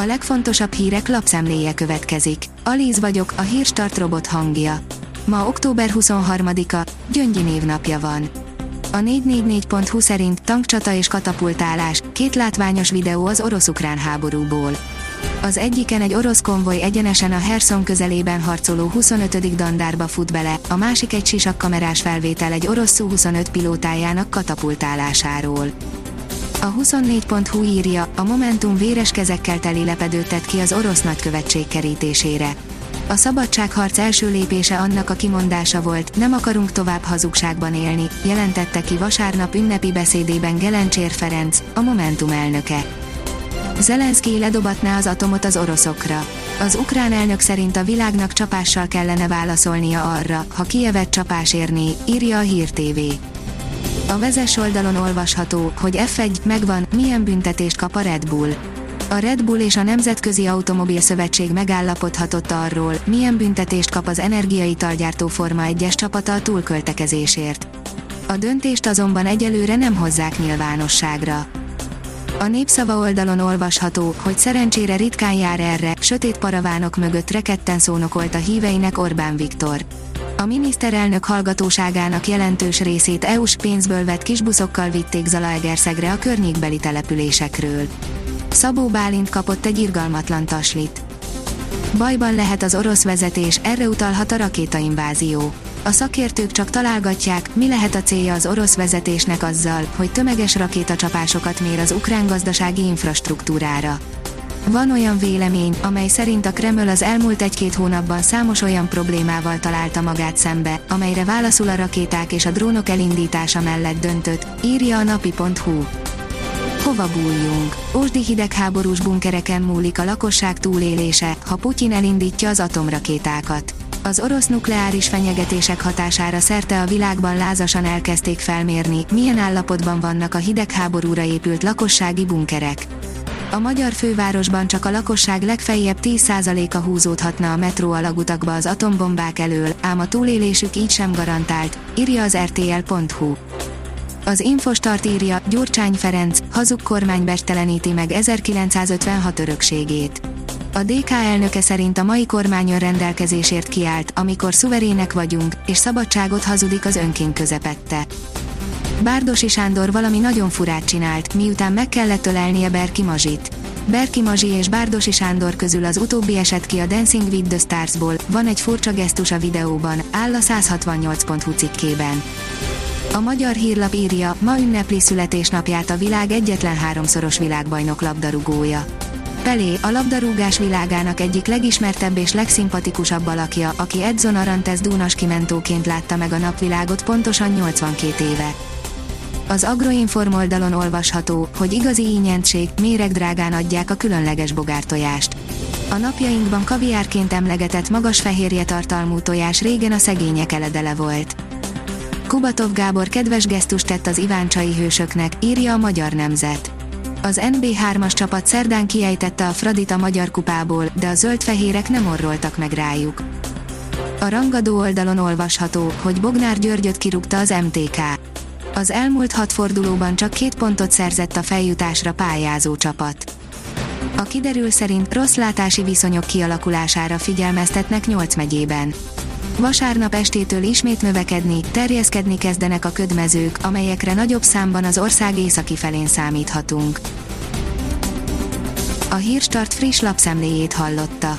A legfontosabb hírek lapszemléje következik. Alíz vagyok, a hírstart robot hangja. Ma október 23-a, Gyöngyi névnapja van. A 444.hu szerint tankcsata és katapultálás, két látványos videó az orosz-ukrán háborúból. Az egyiken egy orosz konvoj egyenesen a Herson közelében harcoló 25. dandárba fut bele, a másik egy sisakkamerás felvétel egy orosz Su-25 pilótájának katapultálásáról. A 24.hu írja, a Momentum véres kezekkel teli lepedőt ki az orosz nagykövetség kerítésére. A szabadságharc első lépése annak a kimondása volt, nem akarunk tovább hazugságban élni, jelentette ki vasárnap ünnepi beszédében Gelencsér Ferenc, a Momentum elnöke. Zelenszky ledobatná az atomot az oroszokra. Az ukrán elnök szerint a világnak csapással kellene válaszolnia arra, ha Kievet csapás érné, írja a Hír TV. A vezes oldalon olvasható, hogy F1 megvan, milyen büntetést kap a Red Bull. A Red Bull és a Nemzetközi Automobil Szövetség megállapodhatott arról, milyen büntetést kap az energiaitalgyártó Forma 1-es csapata a túlköltekezésért. A döntést azonban egyelőre nem hozzák nyilvánosságra. A népszava oldalon olvasható, hogy szerencsére ritkán jár erre, sötét paravánok mögött reketten szónokolt a híveinek Orbán Viktor. A miniszterelnök hallgatóságának jelentős részét EU-s pénzből vett kisbuszokkal vitték Zalaegerszegre a környékbeli településekről. Szabó Bálint kapott egy irgalmatlan taslit. Bajban lehet az orosz vezetés, erre utalhat a rakétainvázió. A szakértők csak találgatják, mi lehet a célja az orosz vezetésnek azzal, hogy tömeges rakétacsapásokat mér az ukrán gazdasági infrastruktúrára. Van olyan vélemény, amely szerint a Kreml az elmúlt egy-két hónapban számos olyan problémával találta magát szembe, amelyre válaszul a rakéták és a drónok elindítása mellett döntött, írja a napi.hu. Hova bújjunk? Ósdi hidegháborús bunkereken múlik a lakosság túlélése, ha Putyin elindítja az atomrakétákat. Az orosz nukleáris fenyegetések hatására szerte a világban lázasan elkezdték felmérni, milyen állapotban vannak a hidegháborúra épült lakossági bunkerek. A magyar fővárosban csak a lakosság legfeljebb 10%-a húzódhatna a metró alagutakba az atombombák elől, ám a túlélésük így sem garantált, írja az rtl.hu. Az Infostart írja, Gyurcsány Ferenc, hazug kormány besteleníti meg 1956 örökségét. A DK elnöke szerint a mai kormány rendelkezésért kiállt, amikor szuverének vagyunk, és szabadságot hazudik az önkén közepette. Bárdosi Sándor valami nagyon furát csinált, miután meg kellett ölelnie Berki Mazsit. Berki Mazsi és Bárdosi Sándor közül az utóbbi esett ki a Dancing with the Starsból, van egy furcsa gesztus a videóban, áll a 168.hu cikkében. A magyar hírlap írja, ma ünnepli születésnapját a világ egyetlen háromszoros világbajnok labdarúgója. Pelé, a labdarúgás világának egyik legismertebb és legszimpatikusabb alakja, aki Edson Arantes dúnas kimentóként látta meg a napvilágot pontosan 82 éve. Az Agroinform oldalon olvasható, hogy igazi ínyentség, méregdrágán adják a különleges bogártojást. A napjainkban kaviárként emlegetett magas fehérje tartalmú tojás régen a szegények eledele volt. Kubatov Gábor kedves gesztust tett az Iváncsai hősöknek, írja a Magyar Nemzet. Az NB3-as csapat szerdán kiejtette a Fradit a Magyar Kupából, de a zöldfehérek nem orroltak meg rájuk. A rangadó oldalon olvasható, hogy Bognár Györgyöt kirúgta az MTK. Az elmúlt hat fordulóban csak két pontot szerzett a feljutásra pályázó csapat. A kiderül szerint rossz látási viszonyok kialakulására figyelmeztetnek 8 megyében. Vasárnap estétől ismét növekedni, terjeszkedni kezdenek a ködmezők, amelyekre nagyobb számban az ország északi felén számíthatunk. A Hírstart friss lapszemléjét hallotta.